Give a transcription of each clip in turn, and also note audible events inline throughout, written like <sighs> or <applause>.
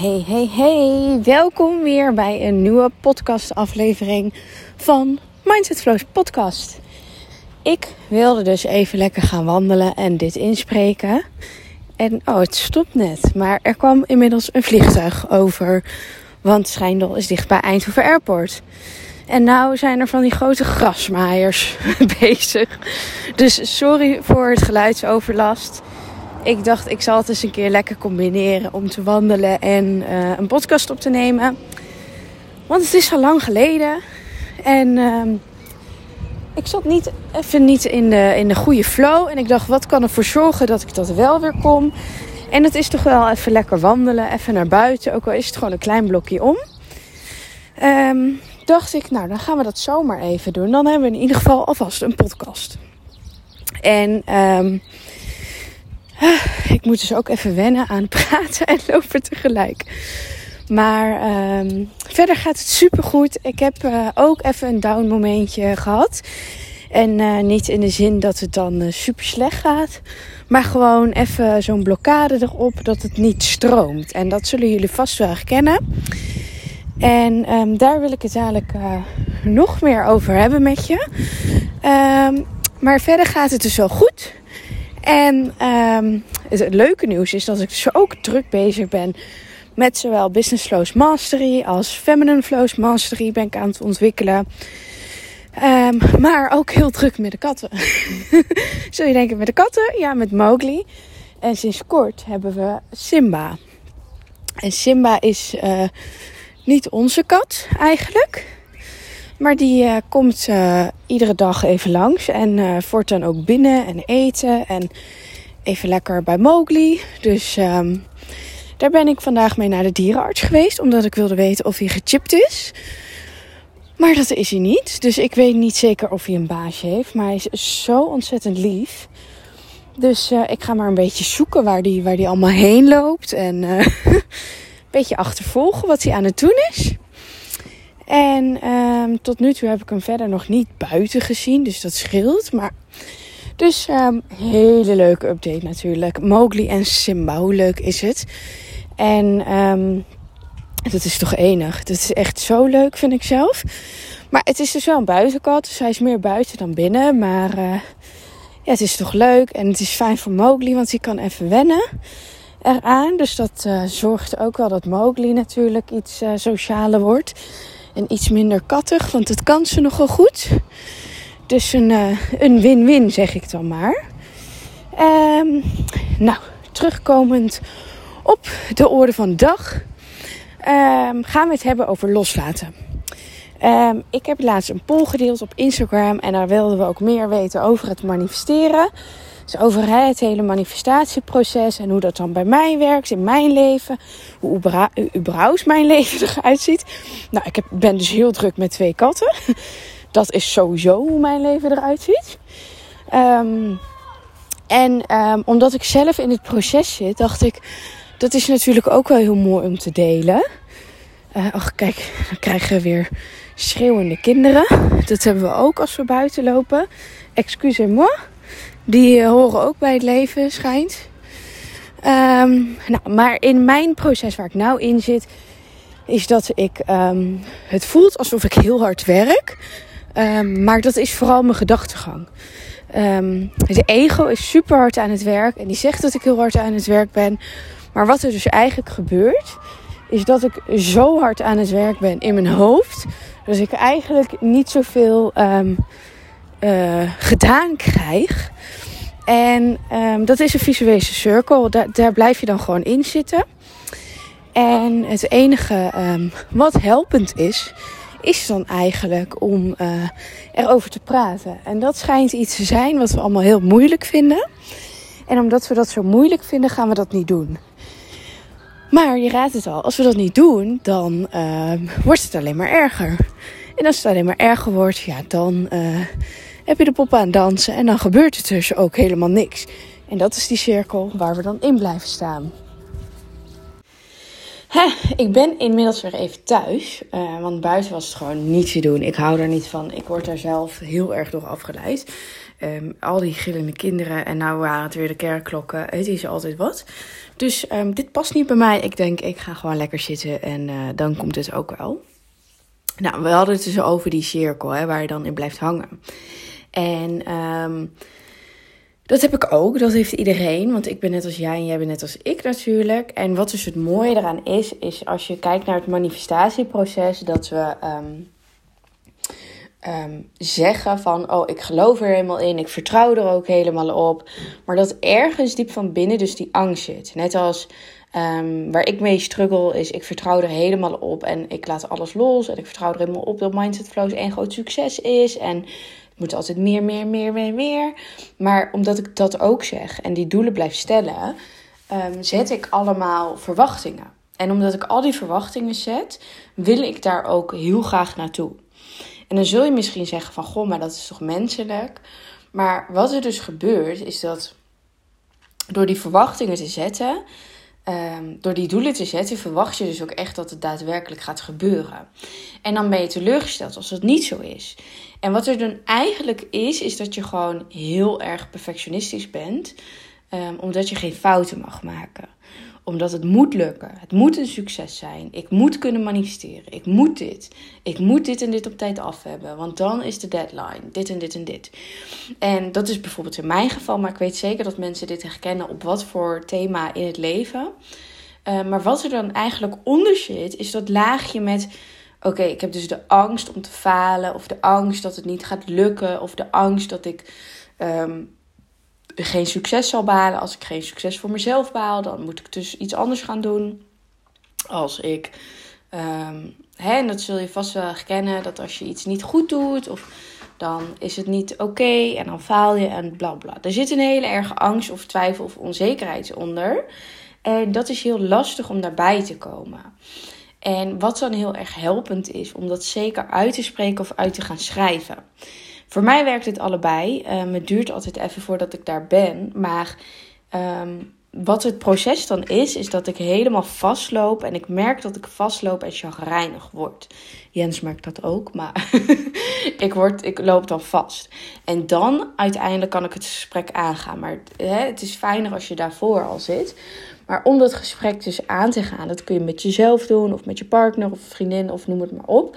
Hey, hey, hey. Welkom weer bij een nieuwe podcastaflevering van Mindset Flows podcast. Ik wilde dus even lekker gaan wandelen en dit inspreken. En oh, het stopt net. Maar er kwam inmiddels een vliegtuig over. Want Schijndel is dicht bij Eindhoven Airport. En nou zijn er van die grote grasmaaiers <laughs> bezig. Dus sorry voor het geluidsoverlast. Ik dacht, ik zal het eens een keer lekker combineren om te wandelen en uh, een podcast op te nemen. Want het is al lang geleden. En uh, ik zat niet, even niet in de, in de goede flow. En ik dacht, wat kan ervoor zorgen dat ik dat wel weer kom? En het is toch wel even lekker wandelen, even naar buiten. Ook al is het gewoon een klein blokje om. Um, dacht ik, nou dan gaan we dat zomaar even doen. Dan hebben we in ieder geval alvast een podcast. En um, <sighs> ik moet dus ook even wennen aan <laughs> praten en lopen tegelijk. Maar um, verder gaat het super goed. Ik heb uh, ook even een down momentje gehad. En uh, niet in de zin dat het dan uh, super slecht gaat. Maar gewoon even zo'n blokkade erop dat het niet stroomt. En dat zullen jullie vast wel herkennen. En um, daar wil ik het dadelijk nog meer over hebben met je. Um, maar verder gaat het dus wel goed. En um, het leuke nieuws is dat ik dus ook druk bezig ben met zowel Business Flows Mastery als Feminine Flows Mastery ben ik aan het ontwikkelen. Um, maar ook heel druk met de katten. <laughs> Zul je denken met de katten? Ja, met Mowgli. En sinds kort hebben we Simba. En Simba is uh, niet onze kat eigenlijk. Maar die uh, komt uh, iedere dag even langs. En uh, voort dan ook binnen en eten. En even lekker bij Mowgli. Dus um, daar ben ik vandaag mee naar de dierenarts geweest. Omdat ik wilde weten of hij gechipt is. Maar dat is hij niet. Dus ik weet niet zeker of hij een baasje heeft. Maar hij is zo ontzettend lief. Dus ik ga maar een beetje zoeken waar hij waar die allemaal heen loopt. En <laughs> een beetje achtervolgen wat hij aan het doen is. En um, tot nu toe heb ik hem verder nog niet buiten gezien. Dus dat scheelt. Maar dus um, hele leuke update natuurlijk. Mowgli en Simba, hoe leuk is het? En um, dat is toch enig. Dat is echt zo leuk, vind ik zelf. Maar het is dus wel een buitenkat. Dus hij is meer buiten dan binnen. Maar uh, ja, het is toch leuk. En het is fijn voor Mowgli, want hij kan even wennen eraan. Dus dat uh, zorgt ook wel dat Mowgli natuurlijk iets uh, socialer wordt. En iets minder kattig, want het kan ze nogal goed. Dus een uh, een win-win, zeg ik dan maar. Um, nou, terugkomend op de orde van dag. Um, gaan we het hebben over loslaten. Um, ik heb laatst een poll gedeeld op Instagram en daar wilden we ook meer weten over het manifesteren. Dus over het hele manifestatieproces en hoe dat dan bij mij werkt in mijn leven. Hoe überhaupt mijn <laughs> leven eruit ziet. Nou, ik heb, ben dus heel druk met twee katten. <laughs> Dat is sowieso hoe mijn leven eruit ziet. Um, en um, omdat ik zelf in het proces zit, dacht ik... Dat is natuurlijk ook wel heel mooi om te delen. Uh, ach, kijk, dan krijgen we weer schreeuwende kinderen. Dat hebben we ook als we buiten lopen. Excusez-moi. Die uh, horen ook bij het leven, schijnt. Um, nou, maar in mijn proces waar ik nou in zit, is dat ik. Um, het voelt alsof ik heel hard werk. Um, maar dat is vooral mijn gedachtegang. de ego is super hard aan het werk en die zegt dat ik heel hard aan het werk ben. Maar wat er dus eigenlijk gebeurt, is dat ik zo hard aan het werk ben in mijn hoofd. Dat ik eigenlijk niet zoveel uh, gedaan krijg. En um, dat is een visuele cirkel. Daar, daar blijf je dan gewoon in zitten. En het enige um, wat helpend is, is dan eigenlijk om uh, erover te praten. En dat schijnt iets te zijn wat we allemaal heel moeilijk vinden. En omdat we dat zo moeilijk vinden, gaan we dat niet doen. Maar je raadt het al, als we dat niet doen, dan uh, wordt het alleen maar erger. En als het alleen maar erger wordt, ja, dan uh, heb je de poppen aan dansen en dan gebeurt er dus ook helemaal niks. En dat is die cirkel waar we dan in blijven staan. Ik ben inmiddels weer even thuis, uh, want buiten was het gewoon niet te doen. Ik hou er niet van. Ik word daar zelf heel erg door afgeleid. Ehm, al die gillende kinderen en nou waren het weer de kerkklokken. Het is altijd wat. Dus ehm, dit past niet bij mij. Ik denk, ik ga gewoon lekker zitten en uh, dan komt het ook wel. Nou, we hadden het dus over die cirkel hè, waar je dan in blijft hangen. En um, dat heb ik ook, dat heeft iedereen. Want ik ben net als jij en jij bent net als ik natuurlijk. En wat dus het mooie eraan is, is als je kijkt naar het manifestatieproces, dat we um, um, zeggen van, oh, ik geloof er helemaal in, ik vertrouw er ook helemaal op. Maar dat ergens diep van binnen dus die angst zit. Net als waar ik mee struggle is, ik vertrouw er helemaal op en ik laat alles los. En ik vertrouw er helemaal op dat Mindset Flows één groot succes is. En moet altijd meer, meer, meer, meer, meer. Maar omdat ik dat ook zeg en die doelen blijf stellen, um, zet ik allemaal verwachtingen. En omdat ik al die verwachtingen zet, wil ik daar ook heel graag naartoe. En dan zul je misschien zeggen van, goh, maar dat is toch menselijk? Maar wat er dus gebeurt, is dat door die verwachtingen te zetten, um, door die doelen te zetten, verwacht je dus ook echt dat het daadwerkelijk gaat gebeuren. En dan ben je teleurgesteld als het niet zo is. En wat er dan eigenlijk is, is dat je gewoon heel erg perfectionistisch bent, um, omdat je geen fouten mag maken omdat het moet lukken. Het moet een succes zijn. Ik moet kunnen manifesteren. Ik moet dit. Ik moet dit en dit op tijd af hebben. Want dan is de deadline. Dit en dit en dit. En dat is bijvoorbeeld in mijn geval. Maar ik weet zeker dat mensen dit herkennen op wat voor thema in het leven. Uh, maar wat er dan eigenlijk onder zit, is dat laagje met. Oké, ik heb dus de angst om te falen. Of de angst dat het niet gaat lukken. Of de angst dat ik. Um, geen succes zal behalen. Als ik geen succes voor mezelf behaal, dan moet ik dus iets anders gaan doen. Als ik, um, hè, en dat zul je vast wel herkennen, dat als je iets niet goed doet of dan is het niet oké en dan faal je en bla bla. Er zit een hele erge angst of twijfel of onzekerheid onder. En dat is heel lastig om daarbij te komen. En wat dan heel erg helpend is, om dat zeker uit te spreken of uit te gaan schrijven. Voor mij werkt het allebei. Um, het duurt altijd even voordat ik daar ben. Maar um, wat het proces dan is, is dat ik helemaal vastloop. En ik merk dat ik vastloop en chagrijnig word. Jens merkt dat ook, maar <laughs> ik, word, ik loop dan vast. En dan uiteindelijk kan ik het gesprek aangaan. Maar hè, het is fijner als je daarvoor al zit. Maar om dat gesprek dus aan te gaan, dat kun je met jezelf doen, of met je partner of vriendin, of noem het maar op.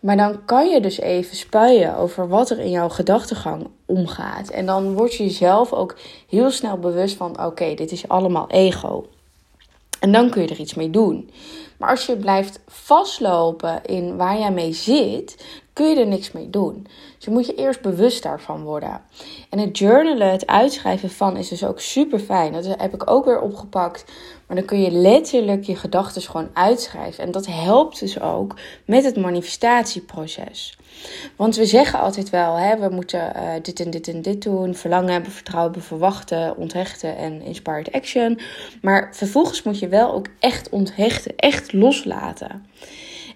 Maar dan kan je dus even spuien over wat er in jouw gedachtegang omgaat. En dan word je jezelf ook heel snel bewust van: oké, dit is allemaal ego. En dan kun je er iets mee doen. Maar als je blijft vastlopen in waar jij mee zit, kun je er niks mee doen. Dus je moet je eerst bewust daarvan worden. En het journalen, het uitschrijven van, is dus ook super fijn. Dat heb ik ook weer opgepakt. Maar dan kun je letterlijk je gedachten gewoon uitschrijven. En dat helpt dus ook met het manifestatieproces. Want we zeggen altijd wel, hè, we moeten uh, dit en dit en dit doen. Verlangen hebben, vertrouwen hebben, verwachten, onthechten en inspired action. Maar vervolgens moet je wel ook echt onthechten, echt loslaten.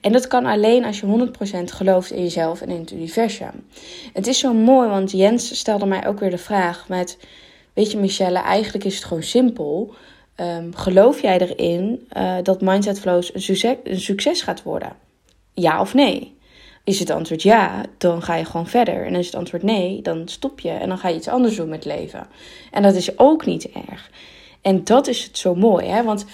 En dat kan alleen als je 100% gelooft in jezelf en in het universum. Het is zo mooi, want Jens stelde mij ook weer de vraag met... Weet je Michelle, eigenlijk is het gewoon simpel. Um, geloof jij erin uh, dat Mindset Flows een succes, een succes gaat worden? Ja of nee? Is het antwoord ja, dan ga je gewoon verder. En is het antwoord nee, dan stop je en dan ga je iets anders doen met leven. En dat is ook niet erg. En dat is het zo mooi, hè? Want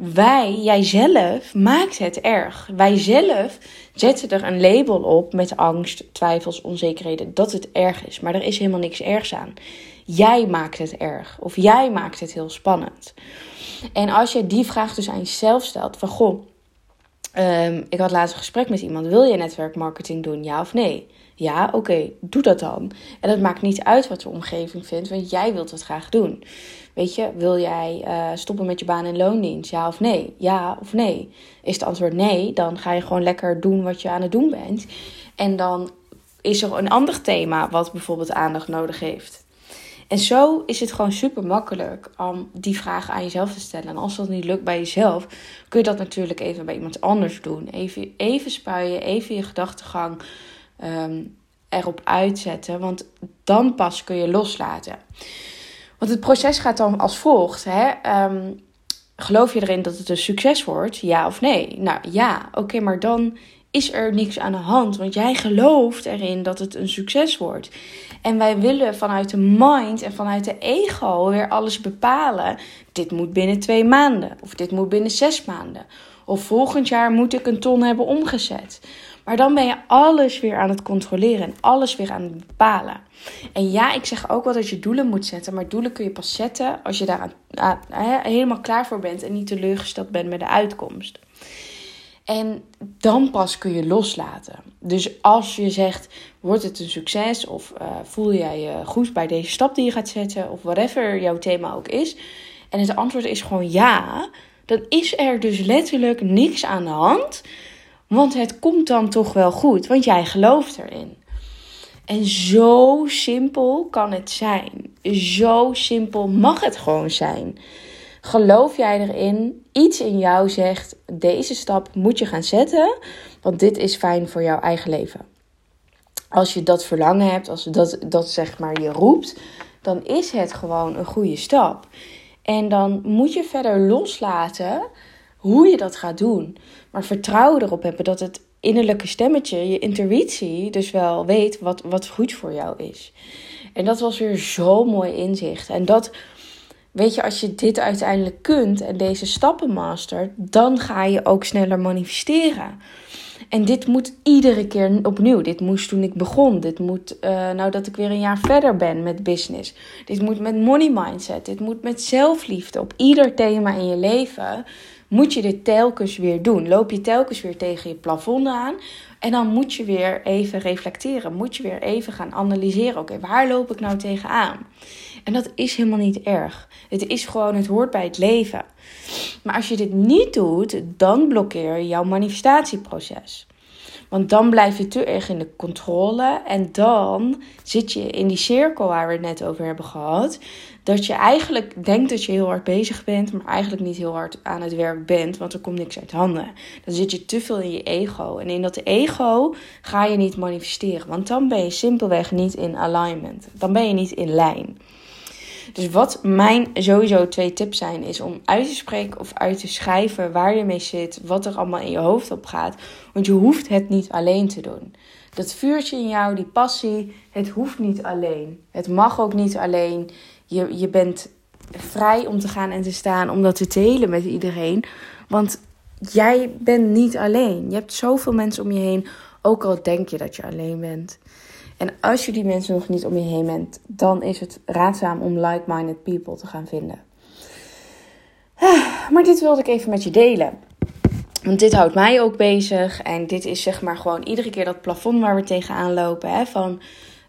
wij, jijzelf, maakt het erg. Wij zelf zetten er een label op met angst, twijfels, onzekerheden dat het erg is. Maar er is helemaal niks ergs aan. Jij maakt het erg of jij maakt het heel spannend. En als je die vraag dus aan jezelf stelt: van goh, um, ik had laatst een gesprek met iemand. Wil je netwerkmarketing doen, ja of nee? Ja, oké, doe dat dan. En het maakt niet uit wat de omgeving vindt, want jij wilt het graag doen. Weet je, wil jij uh, stoppen met je baan in loondienst? Ja of nee? Ja of nee? Is het antwoord nee, dan ga je gewoon lekker doen wat je aan het doen bent. En dan is er een ander thema wat bijvoorbeeld aandacht nodig heeft. En zo is het gewoon super makkelijk om die vragen aan jezelf te stellen. En als dat niet lukt bij jezelf, kun je dat natuurlijk even bij iemand anders doen. Even, even spuien, even je gedachtegang um, erop uitzetten. Want dan pas kun je loslaten. Want het proces gaat dan als volgt. Hè? Um, geloof je erin dat het een succes wordt? Ja of nee? Nou ja, oké, maar dan is er niks aan de hand. Want jij gelooft erin dat het een succes wordt. En wij willen vanuit de mind en vanuit de ego weer alles bepalen. Dit moet binnen twee maanden. Of dit moet binnen zes maanden. Of volgend jaar moet ik een ton hebben omgezet. Maar dan ben je alles weer aan het controleren en alles weer aan het bepalen. En ja, ik zeg ook wel dat je doelen moet zetten. Maar doelen kun je pas zetten als je daar helemaal klaar voor bent en niet teleurgesteld bent met de uitkomst. En dan pas kun je loslaten. Dus als je zegt, wordt het een succes? Of uh, voel jij je goed bij deze stap die je gaat zetten? Of whatever jouw thema ook is. En het antwoord is gewoon ja. Dan is er dus letterlijk niks aan de hand. Want het komt dan toch wel goed. Want jij gelooft erin. En zo simpel kan het zijn. Zo simpel mag het gewoon zijn. Geloof jij erin? Iets in jou zegt: deze stap moet je gaan zetten, want dit is fijn voor jouw eigen leven. Als je dat verlangen hebt, als dat, dat zeg maar je roept, dan is het gewoon een goede stap. En dan moet je verder loslaten hoe je dat gaat doen. Maar vertrouwen erop hebben dat het innerlijke stemmetje, je intuïtie, dus wel weet wat, wat goed voor jou is. En dat was weer zo mooi inzicht. En dat Weet je, als je dit uiteindelijk kunt en deze stappen mastert, dan ga je ook sneller manifesteren. En dit moet iedere keer opnieuw. Dit moest toen ik begon. Dit moet uh, nou dat ik weer een jaar verder ben met business. Dit moet met money mindset. Dit moet met zelfliefde. Op ieder thema in je leven moet je dit telkens weer doen. Loop je telkens weer tegen je plafond aan. En dan moet je weer even reflecteren. Moet je weer even gaan analyseren. Oké, waar loop ik nou tegenaan? En dat is helemaal niet erg. Het is gewoon, het hoort bij het leven. Maar als je dit niet doet, dan blokkeer je jouw manifestatieproces. Want dan blijf je te erg in de controle. En dan zit je in die cirkel waar we het net over hebben gehad. Dat je eigenlijk denkt dat je heel hard bezig bent, maar eigenlijk niet heel hard aan het werk bent, want er komt niks uit handen. Dan zit je te veel in je ego. En in dat ego ga je niet manifesteren, want dan ben je simpelweg niet in alignment. Dan ben je niet in lijn. Dus wat mijn sowieso twee tips zijn, is om uit te spreken of uit te schrijven waar je mee zit, wat er allemaal in je hoofd op gaat. Want je hoeft het niet alleen te doen. Dat vuurtje in jou, die passie, het hoeft niet alleen. Het mag ook niet alleen. Je, je bent vrij om te gaan en te staan, om dat te delen met iedereen. Want jij bent niet alleen. Je hebt zoveel mensen om je heen, ook al denk je dat je alleen bent. En als je die mensen nog niet om je heen bent, dan is het raadzaam om like-minded people te gaan vinden. Ah, maar dit wilde ik even met je delen. Want dit houdt mij ook bezig. En dit is zeg maar gewoon iedere keer dat plafond waar we tegenaan lopen. Hè, van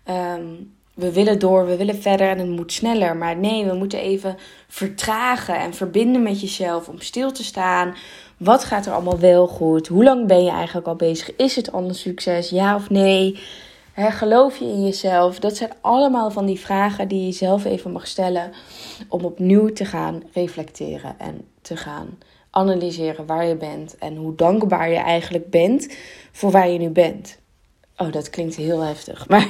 ehm, we willen door, we willen verder en het moet sneller. Maar nee, we moeten even vertragen en verbinden met jezelf om stil te staan. Wat gaat er allemaal wel goed? Hoe lang ben je eigenlijk al bezig? Is het al een succes? Ja of nee? Geloof je in jezelf? Dat zijn allemaal van die vragen die je zelf even mag stellen om opnieuw te gaan reflecteren en te gaan analyseren waar je bent en hoe dankbaar je eigenlijk bent voor waar je nu bent. Oh, dat klinkt heel heftig. <laughs> Maar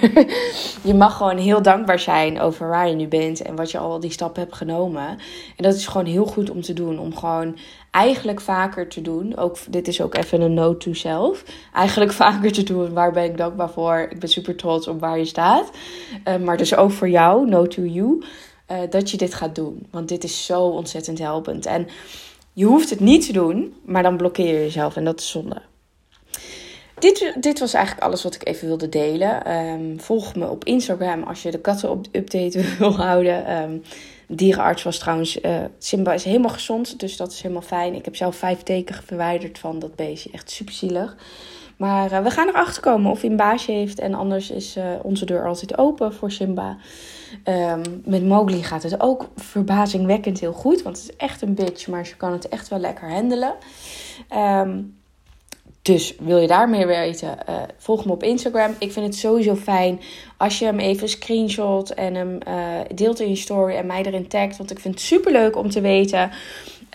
je mag gewoon heel dankbaar zijn over waar je nu bent en wat je al die stappen hebt genomen. En dat is gewoon heel goed om te doen. Om gewoon eigenlijk vaker te doen. Ook, dit is ook even een note to self. Eigenlijk <laughs> vaker te doen. Waar ben ik dankbaar voor? Ik ben super trots op waar je staat. Uh, maar dus ook voor jou, note to you. Uh, dat je dit gaat doen. Want dit is zo ontzettend helpend. En je hoeft het niet te doen, maar dan blokkeer je jezelf. En dat is zonde. Dit, dit was eigenlijk alles wat ik even wilde delen. Um, volg me op Instagram als je de katten-update <laughs> wil houden. Um, dierenarts was trouwens, uh, Simba is helemaal gezond, dus dat is helemaal fijn. Ik heb zelf vijf teken verwijderd van dat beestje, echt super zielig. Maar uh, we gaan erachter komen of hij een baasje heeft. En anders is uh, onze deur altijd open voor Simba. Um, met Mowgli gaat het ook verbazingwekkend heel goed. Want het is echt een bitch, maar ze kan het echt wel lekker handelen. Um, dus wil je daar meer weten, uh, volg me op Instagram. Ik vind het sowieso fijn als je hem even screenshot en hem uh, deelt in je story en mij erin tagt. Want ik vind het super leuk om te weten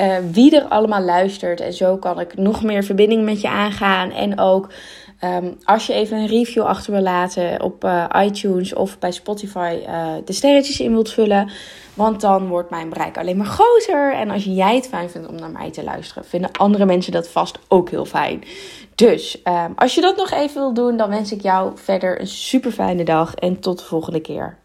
uh, wie er allemaal luistert. En zo kan ik nog meer verbinding met je aangaan. En ook um, als je even een review achter wil laten op iTunes of bij Spotify de sterretjes in wilt vullen. Want dan wordt mijn bereik alleen maar groter. En als jij het fijn vindt om naar mij te luisteren, vinden andere mensen dat vast ook heel fijn. Dus ehm, als je dat nog even wil doen, dan wens ik jou verder een super fijne dag en tot de volgende keer.